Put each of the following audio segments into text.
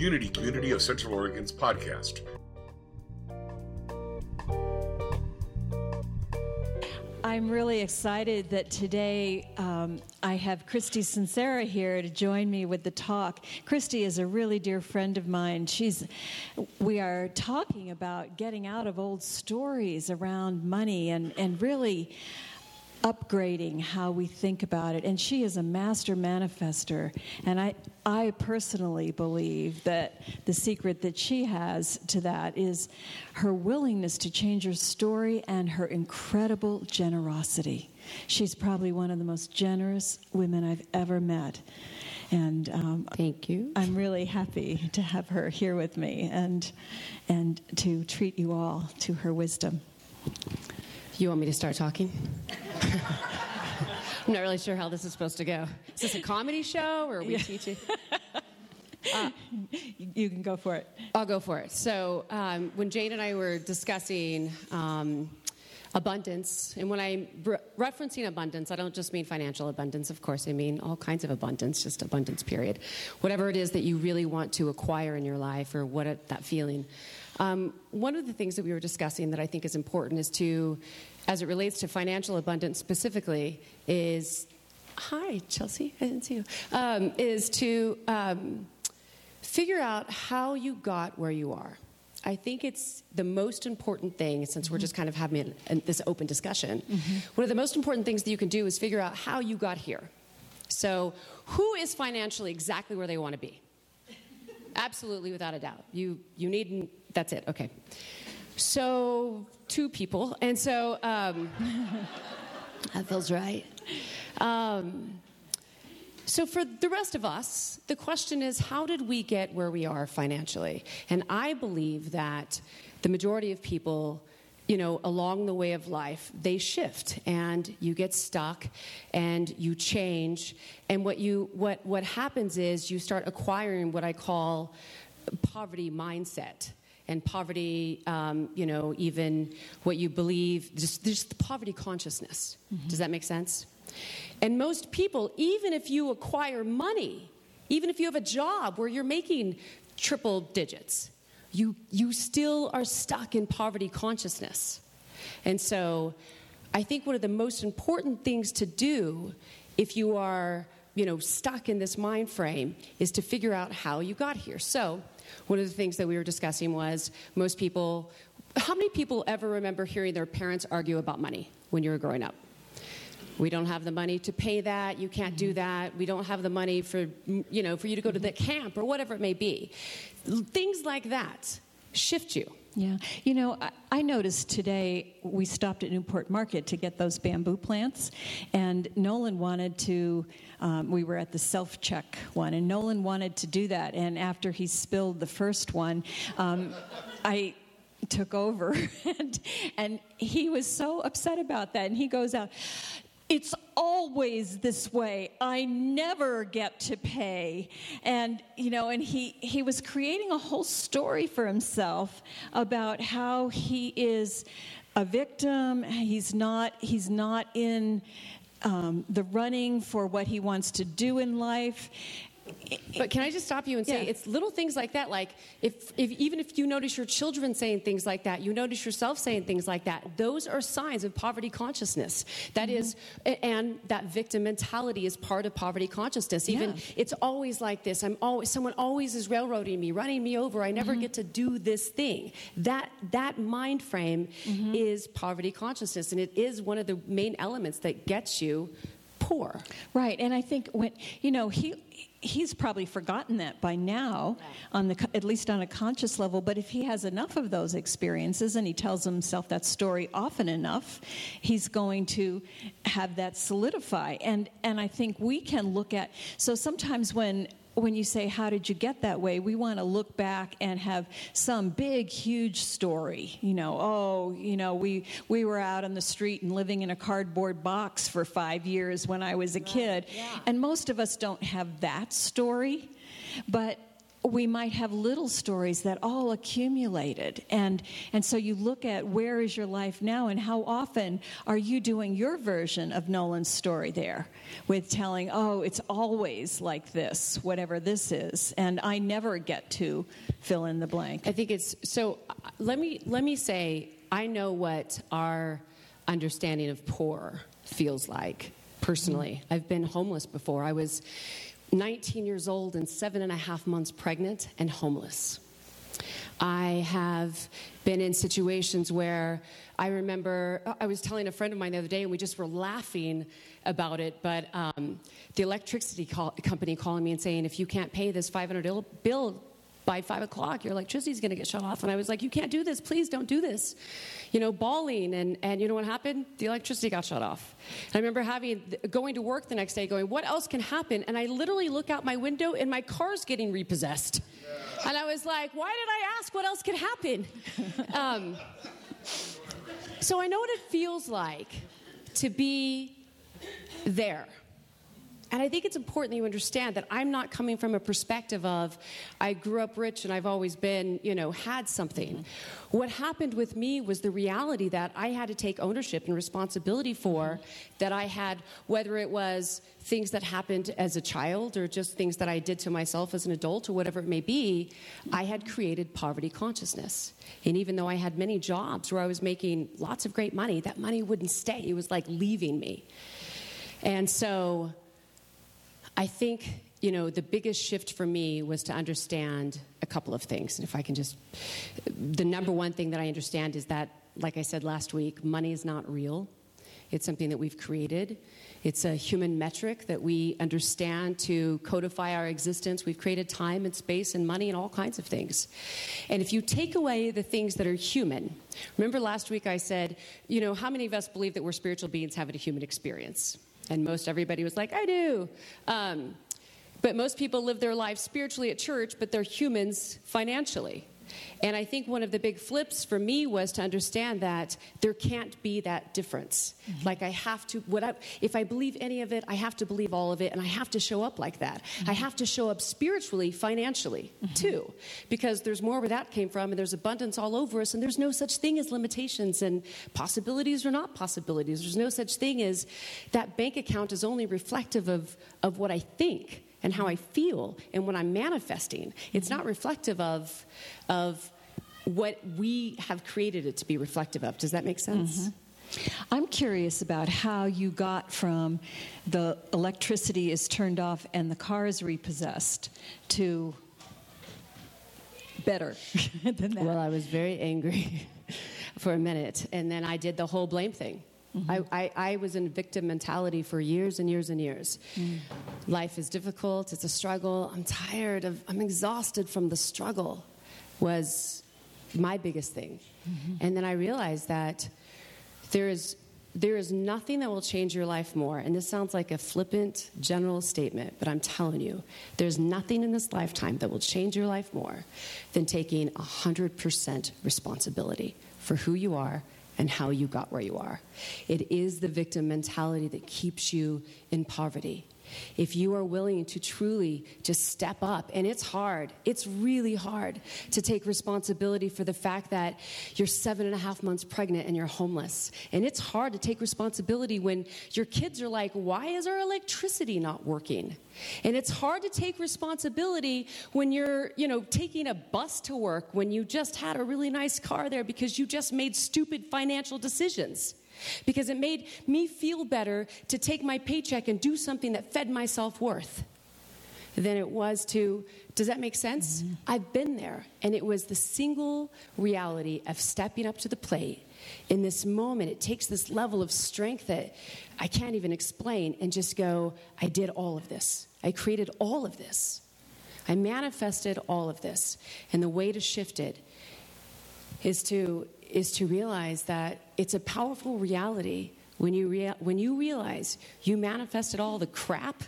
Unity Community of Central Oregon's podcast. I'm really excited that today um, I have Christy Sincera here to join me with the talk. Christy is a really dear friend of mine. She's, we are talking about getting out of old stories around money and, and really upgrading how we think about it. And she is a master manifester. And I, I personally believe that the secret that she has to that is her willingness to change her story and her incredible generosity. She's probably one of the most generous women I've ever met. And um, thank you. I'm really happy to have her here with me and, and to treat you all to her wisdom. You want me to start talking? I'm not really sure how this is supposed to go. Is this a comedy show or are we yeah. teaching? Uh, you can go for it. I'll go for it. So, um, when Jane and I were discussing um, abundance, and when I'm re- referencing abundance, I don't just mean financial abundance, of course, I mean all kinds of abundance, just abundance, period. Whatever it is that you really want to acquire in your life or what it, that feeling. Um, one of the things that we were discussing that I think is important is to, as it relates to financial abundance specifically, is hi, Chelsea, I didn't see you, um, is to um, figure out how you got where you are. I think it's the most important thing, since mm-hmm. we're just kind of having this open discussion. Mm-hmm. One of the most important things that you can do is figure out how you got here. So, who is financially exactly where they want to be? Absolutely, without a doubt. You, you need, that's it, okay. So, two people. And so, um, that feels right. Um, so, for the rest of us, the question is how did we get where we are financially? And I believe that the majority of people you know, along the way of life, they shift and you get stuck and you change. And what you what what happens is you start acquiring what I call poverty mindset and poverty, um, you know, even what you believe, just, just the poverty consciousness. Mm-hmm. Does that make sense? And most people, even if you acquire money, even if you have a job where you're making triple digits, you, you still are stuck in poverty consciousness. And so I think one of the most important things to do if you are you know stuck in this mind frame is to figure out how you got here so one of the things that we were discussing was most people how many people ever remember hearing their parents argue about money when you were growing up we don't have the money to pay that you can't do that we don't have the money for you know for you to go to the camp or whatever it may be things like that shift you yeah. You know, I, I, noticed today we stopped at Newport Market to get those bamboo plants, and Nolan wanted to. Um, we were at the self check one, and Nolan wanted to do that. And after he spilled the first one, um, I took over, and, and he was so upset about that. And he goes out, it's always this way. I never get to pay. And you know and he he was creating a whole story for himself about how he is a victim. He's not he's not in um, the running for what he wants to do in life but can I just stop you and say yeah. it's little things like that. Like if, if even if you notice your children saying things like that, you notice yourself saying things like that. Those are signs of poverty consciousness. That mm-hmm. is, and that victim mentality is part of poverty consciousness. Even yeah. it's always like this. I'm always someone always is railroading me, running me over. I never mm-hmm. get to do this thing. That that mind frame mm-hmm. is poverty consciousness, and it is one of the main elements that gets you poor. Right, and I think when you know he he's probably forgotten that by now on the at least on a conscious level but if he has enough of those experiences and he tells himself that story often enough he's going to have that solidify. And and I think we can look at so sometimes when when you say, How did you get that way? we want to look back and have some big, huge story. You know, oh, you know, we, we were out on the street and living in a cardboard box for five years when I was a kid. Yeah. And most of us don't have that story. But we might have little stories that all accumulated. And and so you look at where is your life now and how often are you doing your version of Nolan's story there with telling oh it's always like this whatever this is and I never get to fill in the blank. I think it's so uh, let me let me say I know what our understanding of poor feels like personally. Mm-hmm. I've been homeless before. I was 19 years old and seven and a half months pregnant and homeless. I have been in situations where I remember, I was telling a friend of mine the other day, and we just were laughing about it, but um, the electricity call, company calling me and saying, if you can't pay this 500 bill by five o'clock, your electricity's going to get shut off. And I was like, you can't do this. Please don't do this. You know, bawling. And, and you know what happened? The electricity got shut off. And I remember having, going to work the next day going, what else can happen? And I literally look out my window and my car's getting repossessed. And I was like, why did I ask what else could happen? um, so I know what it feels like to be there and I think it's important that you understand that I'm not coming from a perspective of I grew up rich and I've always been, you know, had something. Mm-hmm. What happened with me was the reality that I had to take ownership and responsibility for that I had, whether it was things that happened as a child or just things that I did to myself as an adult or whatever it may be, I had created poverty consciousness. And even though I had many jobs where I was making lots of great money, that money wouldn't stay. It was like leaving me. And so I think, you know, the biggest shift for me was to understand a couple of things. And if I can just, the number one thing that I understand is that, like I said last week, money is not real. It's something that we've created. It's a human metric that we understand to codify our existence. We've created time and space and money and all kinds of things. And if you take away the things that are human, remember last week I said, you know, how many of us believe that we're spiritual beings having a human experience? And most everybody was like, I do. Um, but most people live their lives spiritually at church, but they're humans financially. And I think one of the big flips for me was to understand that there can't be that difference. Mm-hmm. Like I have to, what I, if I believe any of it, I have to believe all of it, and I have to show up like that. Mm-hmm. I have to show up spiritually, financially mm-hmm. too, because there's more where that came from, and there's abundance all over us, and there's no such thing as limitations and possibilities or not possibilities. There's no such thing as that bank account is only reflective of, of what I think and how I feel and what I'm manifesting. It's not reflective of, of what we have created it to be reflective of. Does that make sense? Mm-hmm. I'm curious about how you got from the electricity is turned off and the car is repossessed to better than that. Well, I was very angry for a minute, and then I did the whole blame thing. Mm-hmm. I, I, I, was in victim mentality for years and years and years. Mm. Life is difficult, it's a struggle. I'm tired of, I'm exhausted from the struggle, was my biggest thing. Mm-hmm. And then I realized that there is, there is nothing that will change your life more. And this sounds like a flippant general statement, but I'm telling you, there's nothing in this lifetime that will change your life more than taking 100% responsibility for who you are and how you got where you are. It is the victim mentality that keeps you in poverty. If you are willing to truly just step up, and it's hard, it's really hard to take responsibility for the fact that you're seven and a half months pregnant and you're homeless. And it's hard to take responsibility when your kids are like, why is our electricity not working? And it's hard to take responsibility when you're, you know, taking a bus to work when you just had a really nice car there because you just made stupid financial decisions because it made me feel better to take my paycheck and do something that fed my self worth than it was to. Does that make sense? Mm-hmm. I've been there, and it was the single reality of stepping up to the plate. In this moment, it takes this level of strength that I can't even explain, and just go, I did all of this. I created all of this. I manifested all of this. And the way to shift it is to is to realize that it's a powerful reality when you, rea- when you realize you manifested all the crap.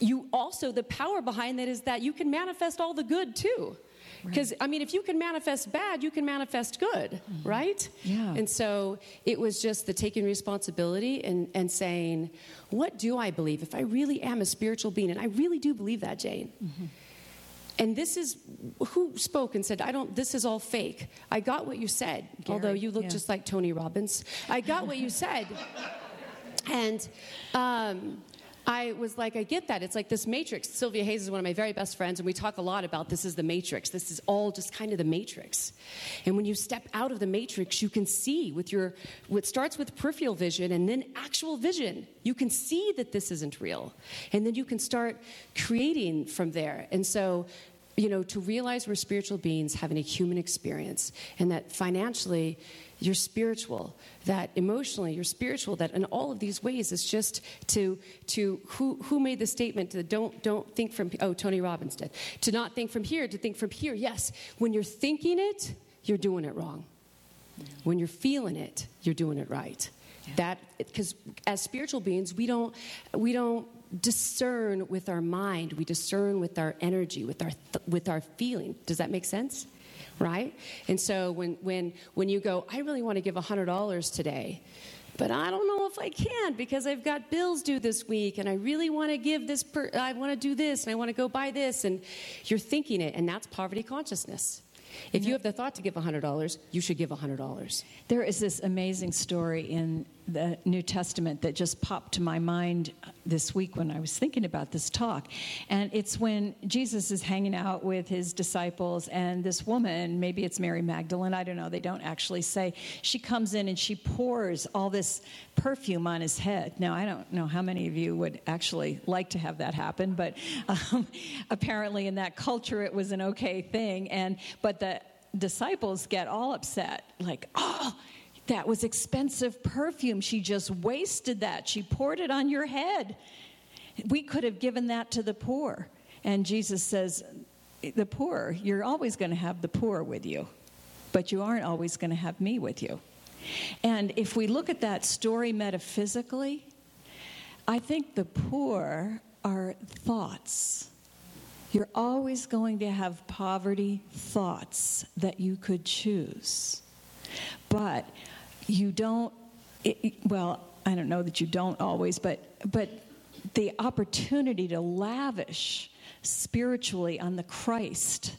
You also, the power behind that is that you can manifest all the good too. Because, right. I mean, if you can manifest bad, you can manifest good, mm-hmm. right? Yeah. And so it was just the taking responsibility and, and saying, what do I believe? If I really am a spiritual being, and I really do believe that, Jane, mm-hmm. And this is who spoke and said, I don't, this is all fake. I got what you said, Gary, although you look yeah. just like Tony Robbins. I got what you said. And um, I was like, I get that. It's like this matrix. Sylvia Hayes is one of my very best friends, and we talk a lot about this is the matrix. This is all just kind of the matrix. And when you step out of the matrix, you can see with your, what starts with peripheral vision and then actual vision. You can see that this isn't real. And then you can start creating from there. And so, you know, to realize we're spiritual beings having a human experience and that financially, you're spiritual, that emotionally you're spiritual, that in all of these ways it's just to to who who made the statement to don't don't think from oh Tony Robbins did to not think from here to think from here. Yes, when you're thinking it, you're doing it wrong. When you're feeling it, you're doing it right. That because as spiritual beings, we don't we don't discern with our mind. We discern with our energy, with our th- with our feeling. Does that make sense? Right? And so when, when, when you go, I really want to give $100 today, but I don't know if I can because I've got bills due this week and I really want to give this, per- I want to do this and I want to go buy this. And you're thinking it, and that's poverty consciousness. If you have the thought to give $100, you should give $100. There is this amazing story in the New Testament that just popped to my mind this week when I was thinking about this talk. And it's when Jesus is hanging out with his disciples, and this woman, maybe it's Mary Magdalene, I don't know, they don't actually say, she comes in and she pours all this perfume on his head. Now, I don't know how many of you would actually like to have that happen, but um, apparently in that culture it was an okay thing. And, but the disciples get all upset, like, oh, that was expensive perfume. She just wasted that. She poured it on your head. We could have given that to the poor. And Jesus says, The poor, you're always going to have the poor with you, but you aren't always going to have me with you. And if we look at that story metaphysically, I think the poor are thoughts. You're always going to have poverty thoughts that you could choose. But you don't, it, well, I don't know that you don't always, but, but the opportunity to lavish spiritually on the Christ,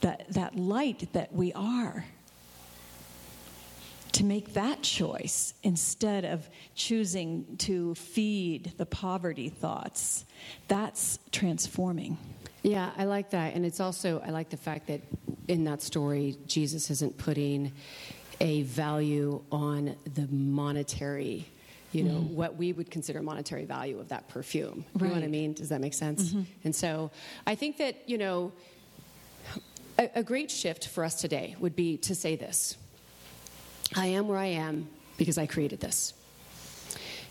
that, that light that we are, to make that choice instead of choosing to feed the poverty thoughts, that's transforming. Yeah, I like that. And it's also, I like the fact that in that story, Jesus isn't putting a value on the monetary, you know, what we would consider monetary value of that perfume. You know what I mean? Does that make sense? And so I think that, you know, a, a great shift for us today would be to say this I am where I am because I created this.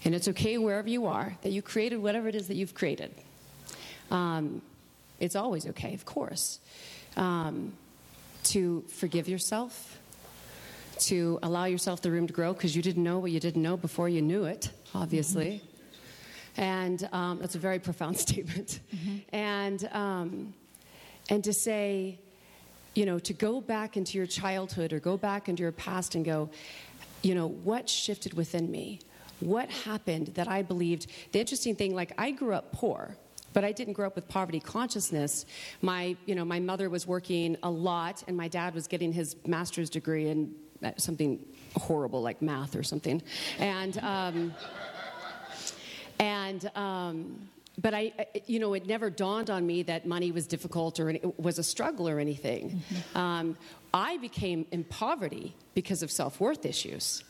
And it's okay wherever you are that you created whatever it is that you've created. Um, it's always okay, of course, um, to forgive yourself, to allow yourself the room to grow because you didn't know what you didn't know before you knew it, obviously. And um, that's a very profound statement. And, um, and to say, you know, to go back into your childhood or go back into your past and go, you know, what shifted within me? What happened that I believed? The interesting thing, like, I grew up poor. But I didn't grow up with poverty consciousness. My, you know, my mother was working a lot, and my dad was getting his master's degree in something horrible like math or something. And, um, and um, but I, I- you know, it never dawned on me that money was difficult or it was a struggle or anything. Um, I became in poverty because of self worth issues.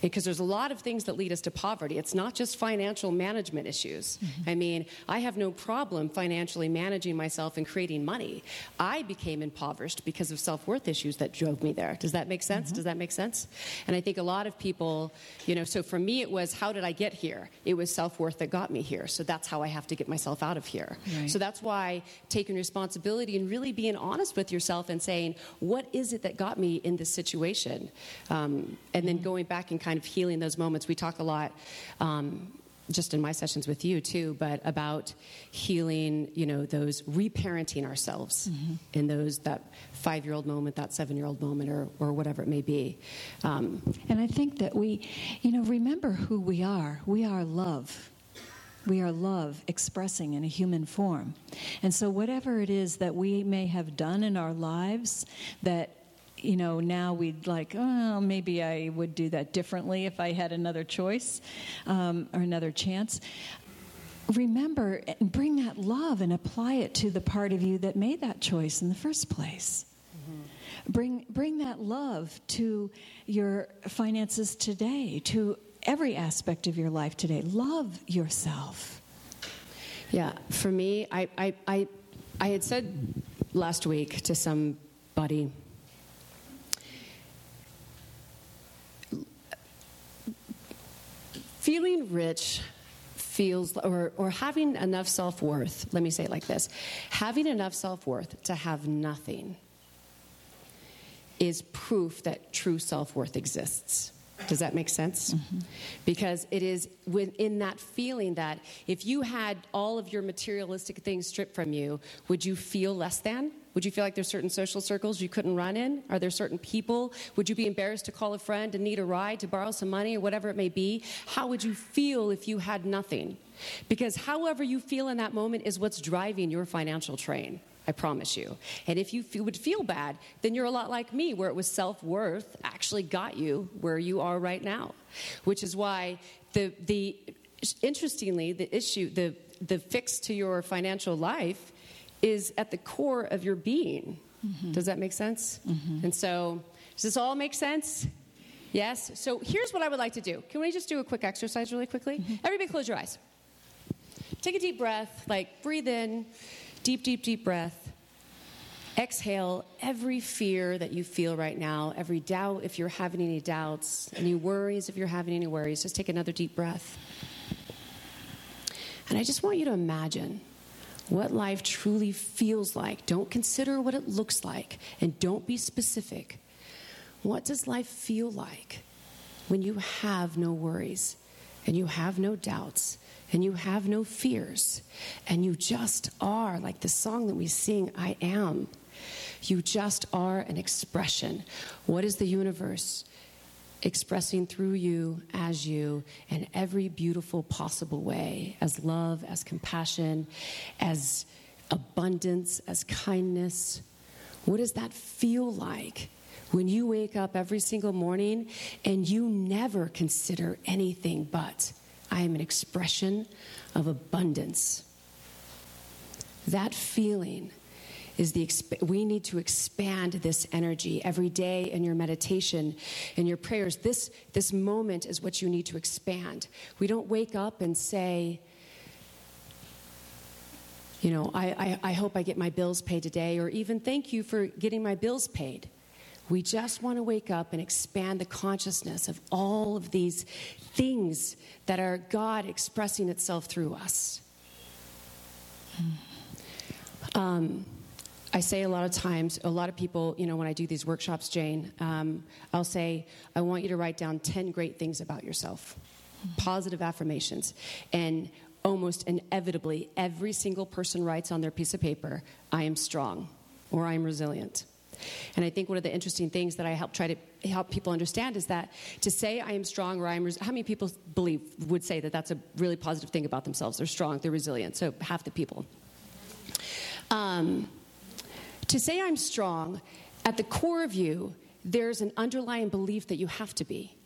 Because there's a lot of things that lead us to poverty. It's not just financial management issues. Mm-hmm. I mean, I have no problem financially managing myself and creating money. I became impoverished because of self worth issues that drove me there. Does that make sense? Mm-hmm. Does that make sense? And I think a lot of people, you know, so for me it was how did I get here? It was self worth that got me here. So that's how I have to get myself out of here. Right. So that's why taking responsibility and really being honest with yourself and saying, what is it that got me in this situation? Um, and then going back and kind of healing those moments. We talk a lot. Um, just in my sessions with you too, but about healing, you know, those reparenting ourselves in those that five-year-old moment, that seven-year-old moment, or or whatever it may be. Um, And I think that we, you know, remember who we are. We are love. We are love expressing in a human form. And so, whatever it is that we may have done in our lives that you know, now we'd like, oh, maybe I would do that differently if I had another choice um, or another chance. Remember and bring that love and apply it to the part of you that made that choice in the first place. Mm-hmm. Bring, bring that love to your finances today, to every aspect of your life today. Love yourself. Yeah, for me, I, I, I, I had said last week to somebody, feeling rich feels or, or having enough self-worth let me say it like this having enough self-worth to have nothing is proof that true self-worth exists does that make sense? Mm-hmm. Because it is within that feeling that if you had all of your materialistic things stripped from you, would you feel less than? Would you feel like there's certain social circles you couldn't run in? Are there certain people? Would you be embarrassed to call a friend and need a ride, to borrow some money, or whatever it may be? How would you feel if you had nothing? Because however you feel in that moment is what's driving your financial train. I promise you. And if you would feel bad, then you're a lot like me, where it was self worth actually got you where you are right now. Which is why the, the interestingly, the issue, the, the fix to your financial life is at the core of your being. Mm-hmm. Does that make sense? Mm-hmm. And so, does this all make sense? Yes? So, here's what I would like to do. Can we just do a quick exercise really quickly? Mm-hmm. Everybody, close your eyes. Take a deep breath, like breathe in Deep, deep, deep breath. Exhale every fear that you feel right now, every doubt if you're having any doubts, any worries if you're having any worries. Just take another deep breath. And I just want you to imagine what life truly feels like. Don't consider what it looks like, and don't be specific. What does life feel like when you have no worries and you have no doubts and you have no fears, and you just are, like the song that we sing, I am. You just are an expression. What is the universe? Expressing through you, as you, in every beautiful possible way, as love, as compassion, as abundance, as kindness. What does that feel like? when you wake up every single morning and you never consider anything but I am an expression of abundance. That feeling is the we need to expand this energy every day in your meditation in your prayers. This this moment is what you need to expand. We don't wake up and say you know I, I, I hope i get my bills paid today or even thank you for getting my bills paid. We just want to wake up and expand the consciousness of all of these things that are God expressing itself through us. Um, I say a lot of times, a lot of people, you know, when I do these workshops, Jane, um, I'll say, I want you to write down 10 great things about yourself, positive affirmations. And almost inevitably, every single person writes on their piece of paper, I am strong or I am resilient. And I think one of the interesting things that I help try to help people understand is that to say I am strong or I am res- how many people believe would say that that's a really positive thing about themselves? They're strong, they're resilient. So half the people. Um, to say I'm strong, at the core of you, there's an underlying belief that you have to be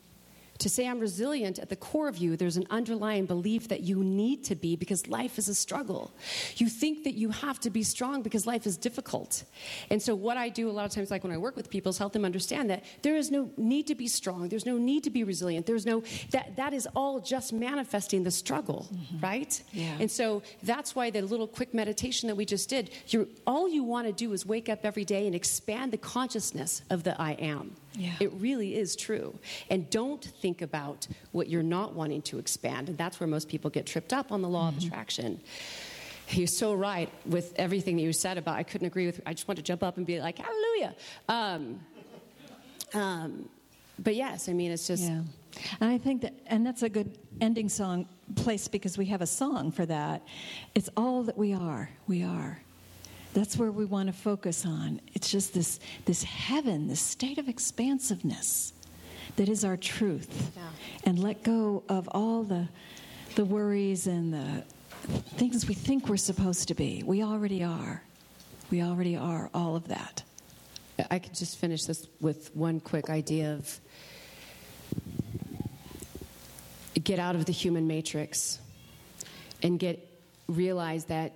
to say I'm resilient at the core of you, there's an underlying belief that you need to be because life is a struggle. You think that you have to be strong because life is difficult. And so, what I do a lot of times, like when I work with people, is help them understand that there is no need to be strong, there's no need to be resilient, there's no, that, that is all just manifesting the struggle, mm-hmm. right? Yeah. And so, that's why the little quick meditation that we just did, you all you want to do is wake up every day and expand the consciousness of the I am. Yeah. It really is true. And don't think about what you're not wanting to expand. And that's where most people get tripped up on the law mm-hmm. of attraction. You're so right with everything that you said about. I couldn't agree with. I just want to jump up and be like, Hallelujah. Um, um, but yes, I mean, it's just. Yeah. And I think that, and that's a good ending song place because we have a song for that. It's all that we are. We are. That's where we want to focus on. It's just this, this heaven, this state of expansiveness that is our truth. Yeah. And let go of all the the worries and the things we think we're supposed to be. We already are. We already are all of that. I could just finish this with one quick idea of get out of the human matrix and get realize that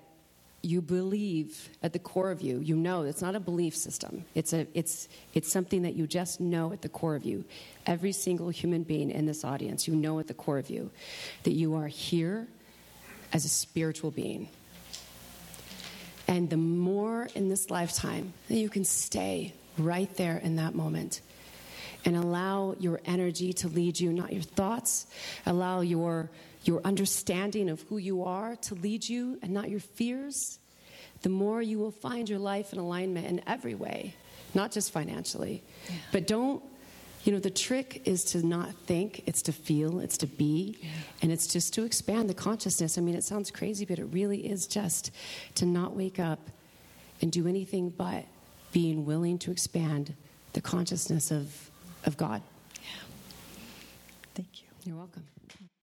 you believe at the core of you you know it's not a belief system. It's a it's it's something that you just know at the core of you. Every single human being in this audience you know at the core of you that you are here as a spiritual being. And the more in this lifetime that you can stay right there in that moment and allow your energy to lead you, not your thoughts, allow your, your understanding of who you are to lead you and not your fears, the more you will find your life in alignment in every way, not just financially. Yeah. But don't you know, the trick is to not think, it's to feel, it's to be, yeah. and it's just to expand the consciousness. I mean, it sounds crazy, but it really is just to not wake up and do anything but being willing to expand the consciousness of, of God. Yeah. Thank you. You're welcome.